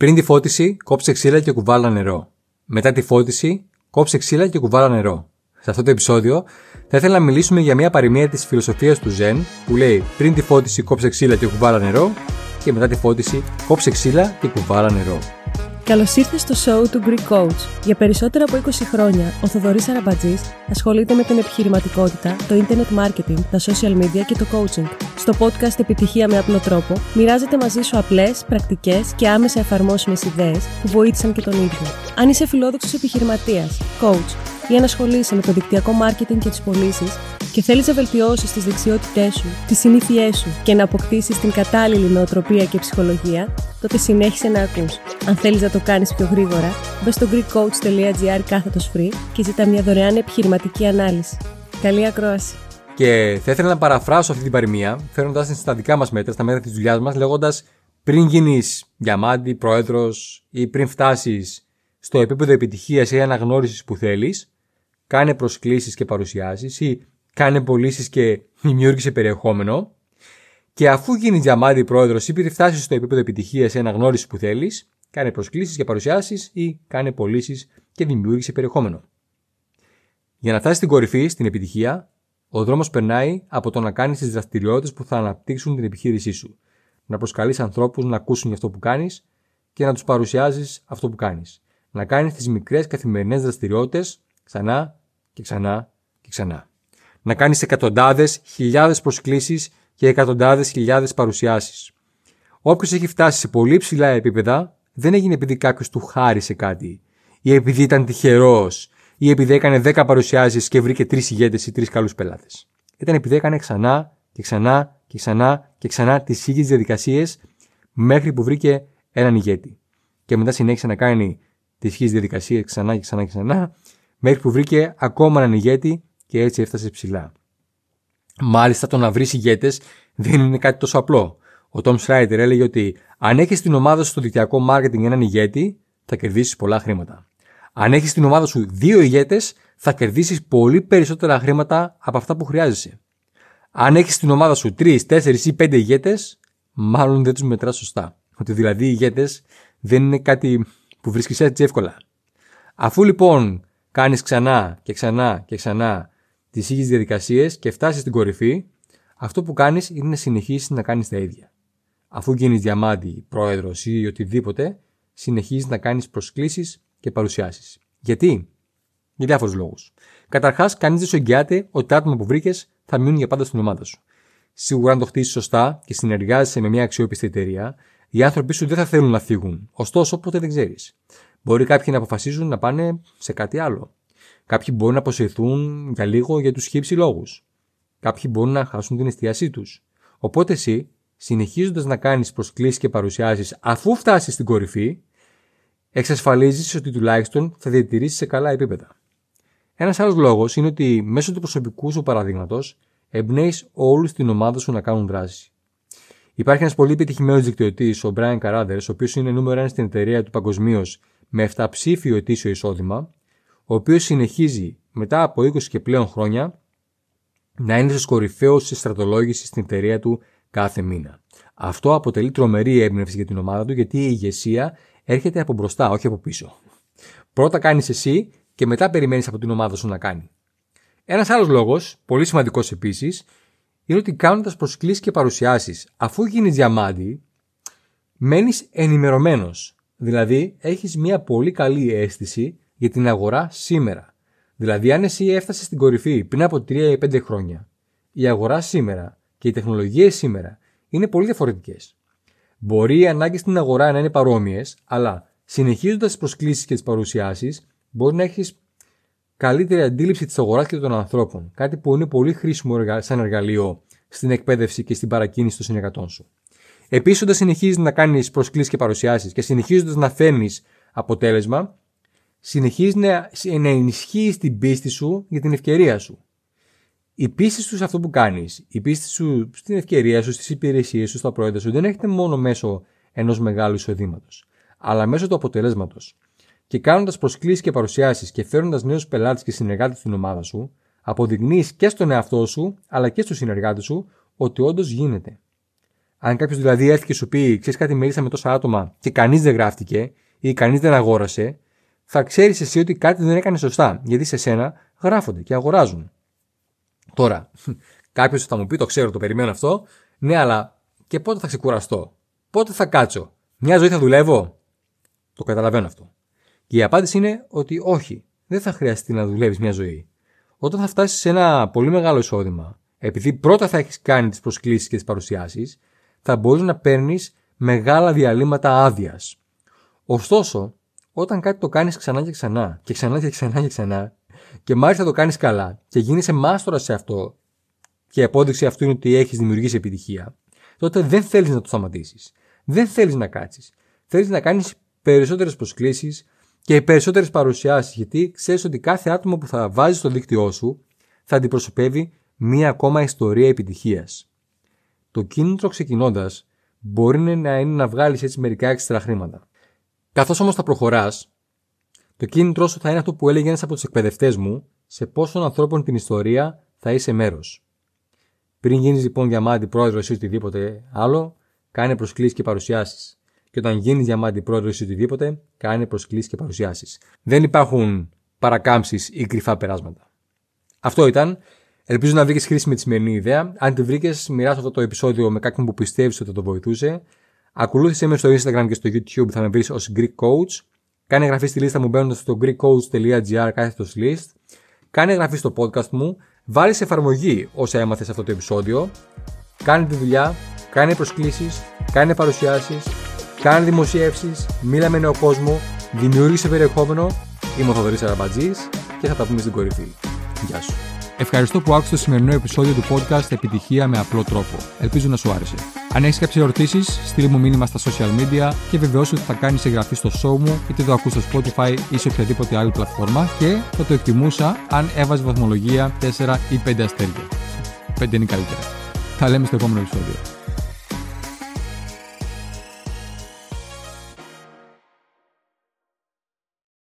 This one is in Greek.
Πριν τη φώτιση, κόψε ξύλα και κουβάλα νερό. Μετά τη φώτιση, κόψε ξύλα και κουβάλα νερό. Σε αυτό το επεισόδιο θα ήθελα να μιλήσουμε για μια παροιμία της φιλοσοφίας του Ζεν που λέει πριν τη φώτιση κόψε ξύλα και κουβάλα νερό και μετά τη φώτιση κόψε ξύλα και κουβάλα νερό. Καλώς ήρθες στο show του Greek Coach. Για περισσότερα από 20 χρόνια, ο Θοδωρής Αραμπατζής ασχολείται με την επιχειρηματικότητα, το internet marketing, τα social media και το coaching. Στο podcast Επιτυχία με απλό τρόπο, μοιράζεται μαζί σου απλές, πρακτικές και άμεσα εφαρμόσιμες ιδέες που βοήθησαν και τον ίδιο. Αν είσαι φιλόδοξος επιχειρηματίας, coach ή αν ασχολείσαι με το δικτυακό marketing και τις πωλήσεις και θέλεις να βελτιώσεις τις δεξιότητές σου, τις συνήθειές σου και να αποκτήσεις την κατάλληλη νοοτροπία και ψυχολογία, τότε συνέχισε να ακούς. Αν θέλεις να το κάνεις πιο γρήγορα, μπες στο greekcoach.gr κάθετος free και ζητά μια δωρεάν επιχειρηματική ανάλυση. Καλή ακρόαση. Και θα ήθελα να παραφράσω αυτή την παροιμία, φέρνοντα την στα δικά μας μέτρα, στα μέτρα της δουλειάς μας, λέγοντας πριν γίνεις διαμάντη, πρόεδρος ή πριν φτάσεις στο επίπεδο επιτυχίας ή αναγνώρισης που θέλεις, κάνε προσκλήσεις και παρουσιάσεις ή κάνε πωλήσεις και δημιούργησε περιεχόμενο και αφού γίνει διαμάντη πρόεδρος ή επειδή φτάσεις στο επίπεδο επιτυχίας ή αναγνώριση που θέλεις, κάνε προσκλήσεις και παρουσιάσεις ή κάνε πωλήσεις και δημιούργησε περιεχόμενο. Για να φτάσεις στην κορυφή, στην επιτυχία, ο δρόμος περνάει από το να κάνεις τις δραστηριότητες που θα αναπτύξουν την επιχείρησή σου. Να προσκαλείς ανθρώπους να ακούσουν για αυτό που κάνεις και να τους παρουσιάζεις αυτό που κάνεις. Να κάνεις τις μικρές καθημερινές δραστηριότητες ξανά και ξανά και ξανά. Να κάνεις εκατοντάδες, χιλιάδες προσκλήσεις και εκατοντάδες χιλιάδες παρουσιάσεις. Όποιος έχει φτάσει σε πολύ ψηλά επίπεδα, δεν έγινε επειδή κάποιος του χάρισε κάτι, ή επειδή ήταν τυχερός, ή επειδή έκανε 10 παρουσιάσεις και βρήκε τρεις ηγέτες ή τρεις καλούς πελάτες. Ήταν επειδή έκανε ξανά και ξανά και ξανά και ξανά τις ίδιες διαδικασίες μέχρι που βρήκε έναν ηγέτη. Και μετά συνέχισε να κάνει τις ίδιες διαδικασίες ξανά και ξανά και ξανά, μέχρι που βρήκε ακόμα έναν ηγέτη και έτσι έφτασε ψηλά. Μάλιστα, το να βρεις ηγέτες δεν είναι κάτι τόσο απλό. Ο Tom Schreiter έλεγε ότι αν έχεις την ομάδα σου στο δικτυακό marketing έναν ηγέτη, θα κερδίσεις πολλά χρήματα. Αν έχεις την ομάδα σου δύο ηγέτες, θα κερδίσεις πολύ περισσότερα χρήματα από αυτά που χρειάζεσαι. Αν έχεις την ομάδα σου τρεις, τέσσερις ή πέντε ηγέτες, μάλλον δεν τους μετράς σωστά. Ότι δηλαδή οι ηγέτες δεν είναι κάτι που βρίσκεις έτσι εύκολα. Αφού λοιπόν κάνεις ξανά και ξανά και ξανά τις ίδιες διαδικασίες και φτάσεις στην κορυφή, αυτό που κάνεις είναι να συνεχίσεις να κάνεις τα ίδια. Αφού γίνεις διαμάντη, πρόεδρος ή οτιδήποτε, συνεχίζεις να κάνεις προσκλήσεις και παρουσιάσεις. Γιατί; Για διάφορους λόγους. Καταρχάς, κανείς δεν σου εγγυάται ότι τα άτομα που βρήκες θα μείνουν για πάντα στην ομάδα σου. Σίγουρα, αν το χτίσεις σωστά και συνεργάζεσαι με μια αξιόπιστη εταιρεία, οι άνθρωποι σου δεν θα θέλουν να φύγουν. Ωστόσο, ποτέ δεν ξέρεις. Μπορεί κάποιοι να αποφασίζουν να πάνε σε κάτι άλλο. Κάποιοι μπορούν να αποσυρθούν για λίγο για τους χύψη λόγους. Κάποιοι μπορούν να χάσουν την εστίασή τους. Οπότε εσύ, συνεχίζοντας να κάνεις προσκλήσεις και παρουσιάσεις αφού φτάσεις στην κορυφή, εξασφαλίζεις ότι τουλάχιστον θα διατηρήσεις σε καλά επίπεδα. Ένας άλλος λόγος είναι ότι μέσω του προσωπικού σου παραδείγματος εμπνέεις όλους στην ομάδα σου να κάνουν δράση. Υπάρχει ένας πολύ επιτυχημένος δικτυωτής, ο Brian Carruthers, ο οποίος είναι νούμερο 1 στην εταιρεία του παγκοσμίως με 7 ψήφιο ετήσιο εισόδημα, ο οποίος συνεχίζει μετά από 20 και πλέον χρόνια να είναι στου κορυφαίου τη στρατολόγηση στην εταιρεία του κάθε μήνα. Αυτό αποτελεί τρομερή έμπνευση για την ομάδα του γιατί η ηγεσία έρχεται από μπροστά, όχι από πίσω. Πρώτα κάνεις εσύ και μετά περιμένεις από την ομάδα σου να κάνει. Ένας άλλος λόγος, πολύ σημαντικός επίσης, είναι ότι κάνοντας προσκλήσεις και παρουσιάσεις, αφού γίνεις διαμάντη, μένεις ενημερωμένος. Δηλαδή, έχεις μια πολύ καλή αίσθηση για την αγορά σήμερα. Δηλαδή, αν εσύ έφτασες στην κορυφή πριν από 3 ή 5 χρόνια, η αγορά σήμερα και οι τεχνολογίες σήμερα είναι πολύ διαφορετικές. Μπορεί οι ανάγκες στην αγορά να είναι παρόμοιες, αλλά συνεχίζοντας τις προσκλήσεις και τις παρουσιάσεις, μπορεί να έχεις καλύτερη αντίληψη της αγοράς και των ανθρώπων. Κάτι που είναι πολύ χρήσιμο σαν εργαλείο στην εκπαίδευση και στην παρακίνηση των συνεργατών σου. Επίση, όταν συνεχίζεις να κάνεις προσκλήσεις και παρουσιάσεις και συνεχίζοντας να φέρνεις αποτέλεσμα, συνεχίζεις να, να ενισχύεις την πίστη σου για την ευκαιρία σου. Η πίστη σου σε αυτό που κάνεις, η πίστη σου στην ευκαιρία σου, στις υπηρεσίες σου, στα προϊόντα σου, δεν έρχεται μόνο μέσω ενός μεγάλου εισοδήματος, αλλά μέσω του αποτελέσματος. Και κάνοντας προσκλήσεις και παρουσιάσεις και φέρνοντας νέους πελάτες και συνεργάτες στην ομάδα σου, αποδεικνύεις και στον εαυτό σου, αλλά και στους συνεργάτες σου, ότι όντως γίνεται. Αν κάποιος δηλαδή έρθει και σου πει, ξέρεις κάτι, μίλησα με τόσα άτομα και κανείς δεν γράφτηκε ή κανείς δεν αγόρασε, θα ξέρεις εσύ ότι κάτι δεν έκανε σωστά. Γιατί σε σένα γράφονται και αγοράζουν. Τώρα, κάποιος θα μου πει, το ξέρω, το περιμένω αυτό. Ναι, αλλά και πότε θα ξεκουραστώ; Πότε θα κάτσω; Μια ζωή θα δουλεύω; Το καταλαβαίνω αυτό. Και η απάντηση είναι ότι όχι. Δεν θα χρειαστεί να δουλεύεις μια ζωή. Όταν θα φτάσεις σε ένα πολύ μεγάλο εισόδημα, επειδή πρώτα θα έχεις κάνει τις προσκλήσεις και τις παρουσιάσεις, θα μπορείς να παίρνεις μεγάλα διαλύματα άδειας. Ωστόσο, όταν κάτι το κάνεις ξανά και ξανά και ξανά και ξανά και ξανά, και μάλιστα το κάνεις καλά και γίνεσαι μάστορας σε αυτό, και η απόδειξη αυτού είναι ότι έχεις δημιουργήσει επιτυχία, τότε δεν θέλεις να το σταματήσεις. Δεν θέλεις να κάτσεις. Θέλεις να κάνεις περισσότερες προσκλήσεις και περισσότερες παρουσιάσεις, γιατί ξέρεις ότι κάθε άτομο που θα βάζει στο δίκτυό σου θα αντιπροσωπεύει μία ακόμα ιστορία επιτυχίας. Το κίνητρο ξεκινώντας μπορεί να είναι να βγάλεις έτσι μερικά έξτρα χρήματα. Καθώς όμως θα προχωράς, το κίνητρό σου θα είναι αυτό που έλεγε ένας από τους εκπαιδευτές μου, σε πόσων ανθρώπων την ιστορία θα είσαι μέρος. Πριν γίνεις λοιπόν διαμάντη πρόεδρος ή οτιδήποτε άλλο, κάνε προσκλήσεις και παρουσιάσεις. Και όταν γίνεις διαμάντη πρόεδρος ή οτιδήποτε, κάνε προσκλήσεις και παρουσιάσεις. Δεν υπάρχουν παρακάμψεις ή κρυφά περάσματα. Αυτό ήταν. Ελπίζω να βρήκες χρήσιμη τη σημερινή ιδέα. Αν τη βρήκες, μοιράσου αυτό το επεισόδιο με κάποιον που πιστεύεις ότι θα το βοηθούσε. Ακολούθησε με στο Instagram και στο YouTube, θα με βρεις ως Greek Coach. Κάνε εγγραφή στη λίστα μου μπαίνοντας στο greekcoach.gr κάθετος list. Κάνε εγγραφή στο podcast μου. Βάλει σε εφαρμογή όσα έμαθες αυτό το επεισόδιο. Κάνε τη δουλειά. Κάνε προσκλήσεις. Κάνε παρουσιάσεις. Κάνε δημοσιεύσεις. Μίλα με νέο κόσμο. Δημιούργησε περιεχόμενο. Είμαι ο Θοδωρής Αραμπατζής και θα τα πούμε στην κορυφή. Γεια σου. Ευχαριστώ που άκουσες το σημερινό επεισόδιο του podcast Επιτυχία με απλό τρόπο. Ελπίζω να σου άρεσε. Αν έχεις κάποιες ερωτήσεις, στείλ μου μήνυμα στα social media και βεβαιώσου ότι θα κάνεις εγγραφή στο show μου, είτε το ακούς στο Spotify ή σε οποιαδήποτε άλλη πλατφόρμα και θα το εκτιμούσα αν έβαζε βαθμολογία 4 ή 5 αστέρια. 5 είναι καλύτερα. Θα λέμε στο επόμενο επεισόδιο.